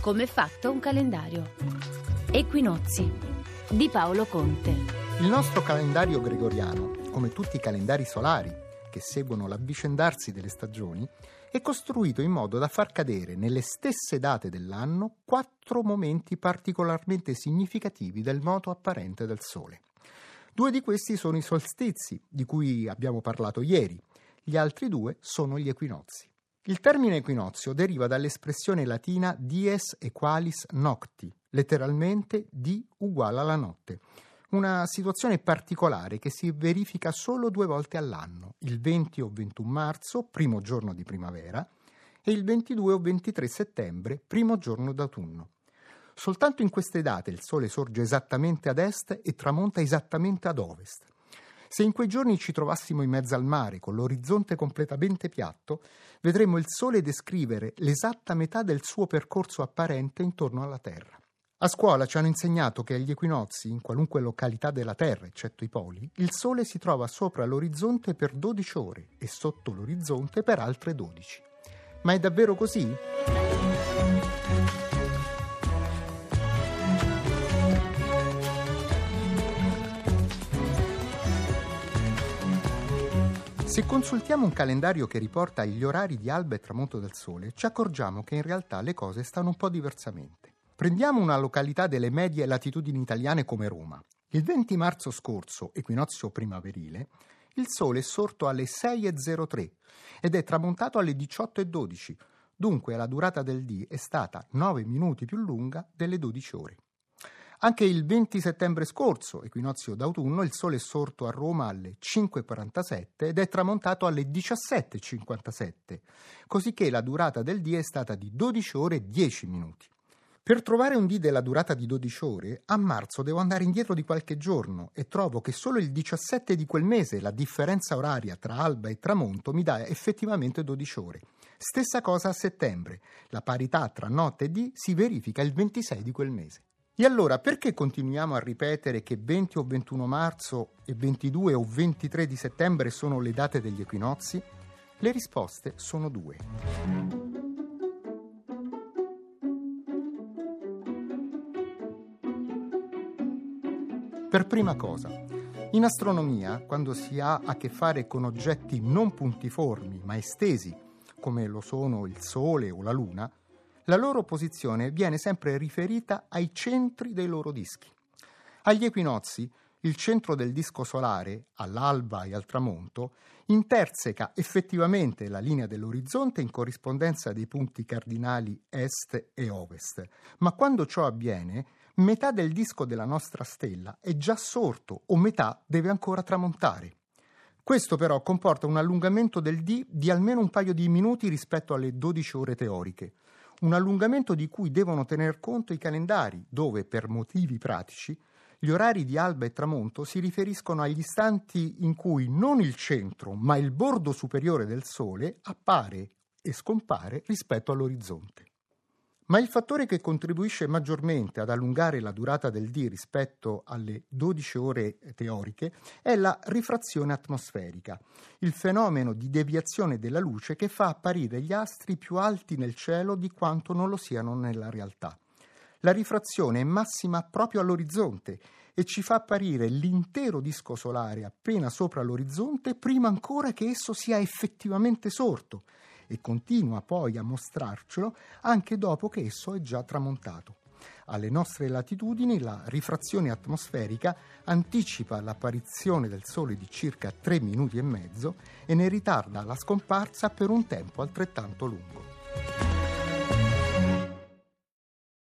Come fatto un calendario? Equinozi di Paolo Conte. Il nostro calendario gregoriano, come tutti i calendari solari che seguono l'avvicendarsi delle stagioni, è costruito in modo da far cadere nelle stesse date dell'anno quattro momenti particolarmente significativi del moto apparente del Sole. Due di questi sono i solstizi, di cui abbiamo parlato ieri, gli altri due sono gli equinozi. Il termine equinozio deriva dall'espressione latina dies equalis nocti, letteralmente di uguale alla notte. Una situazione particolare che si verifica solo due volte all'anno, il 20 o 21 marzo, primo giorno di primavera, e il 22 o 23 settembre, primo giorno d'autunno. Soltanto in queste date il Sole sorge esattamente ad est e tramonta esattamente ad ovest. Se in quei giorni ci trovassimo in mezzo al mare, con l'orizzonte completamente piatto, vedremmo il Sole descrivere l'esatta metà del suo percorso apparente intorno alla Terra. A scuola ci hanno insegnato che agli equinozi, in qualunque località della Terra, eccetto i poli, il Sole si trova sopra l'orizzonte per 12 ore e sotto l'orizzonte per altre 12. Ma è davvero così? Se consultiamo un calendario che riporta gli orari di alba e tramonto del Sole, ci accorgiamo che in realtà le cose stanno un po' diversamente. Prendiamo una località delle medie latitudini italiane come Roma. Il 20 marzo scorso, equinozio primaverile, il Sole è sorto alle 6.03 ed è tramontato alle 18.12, dunque la durata del D è stata 9 minuti più lunga delle 12 ore. Anche il 20 settembre scorso, equinozio d'autunno, il sole è sorto a Roma alle 5.47 ed è tramontato alle 17.57, cosicché la durata del D è stata di 12 ore e 10 minuti. Per trovare un D della durata di 12 ore, a marzo devo andare indietro di qualche giorno e trovo che solo il 17 di quel mese la differenza oraria tra alba e tramonto mi dà effettivamente 12 ore. Stessa cosa a settembre, la parità tra notte e D si verifica il 26 di quel mese. E allora perché continuiamo a ripetere che 20 o 21 marzo e 22 o 23 di settembre sono le date degli equinozi? Le risposte sono due. Per prima cosa, in astronomia, quando si ha a che fare con oggetti non puntiformi ma estesi, come lo sono il Sole o la Luna, la loro posizione viene sempre riferita ai centri dei loro dischi. Agli equinozi, il centro del disco solare, all'alba e al tramonto, interseca effettivamente la linea dell'orizzonte in corrispondenza dei punti cardinali est e ovest, ma quando ciò avviene, metà del disco della nostra stella è già sorto o metà deve ancora tramontare. Questo però comporta un allungamento del D di almeno un paio di minuti rispetto alle 12 ore teoriche, un allungamento di cui devono tener conto i calendari, dove, per motivi pratici, gli orari di alba e tramonto si riferiscono agli istanti in cui non il centro, ma il bordo superiore del Sole appare e scompare rispetto all'orizzonte. Ma il fattore che contribuisce maggiormente ad allungare la durata del D rispetto alle 12 ore teoriche è la rifrazione atmosferica, il fenomeno di deviazione della luce che fa apparire gli astri più alti nel cielo di quanto non lo siano nella realtà. La rifrazione è massima proprio all'orizzonte e ci fa apparire l'intero disco solare appena sopra l'orizzonte prima ancora che esso sia effettivamente sorto e continua poi a mostrarcelo anche dopo che esso è già tramontato. Alle nostre latitudini la rifrazione atmosferica anticipa l'apparizione del Sole di circa 3 minuti e mezzo e ne ritarda la scomparsa per un tempo altrettanto lungo.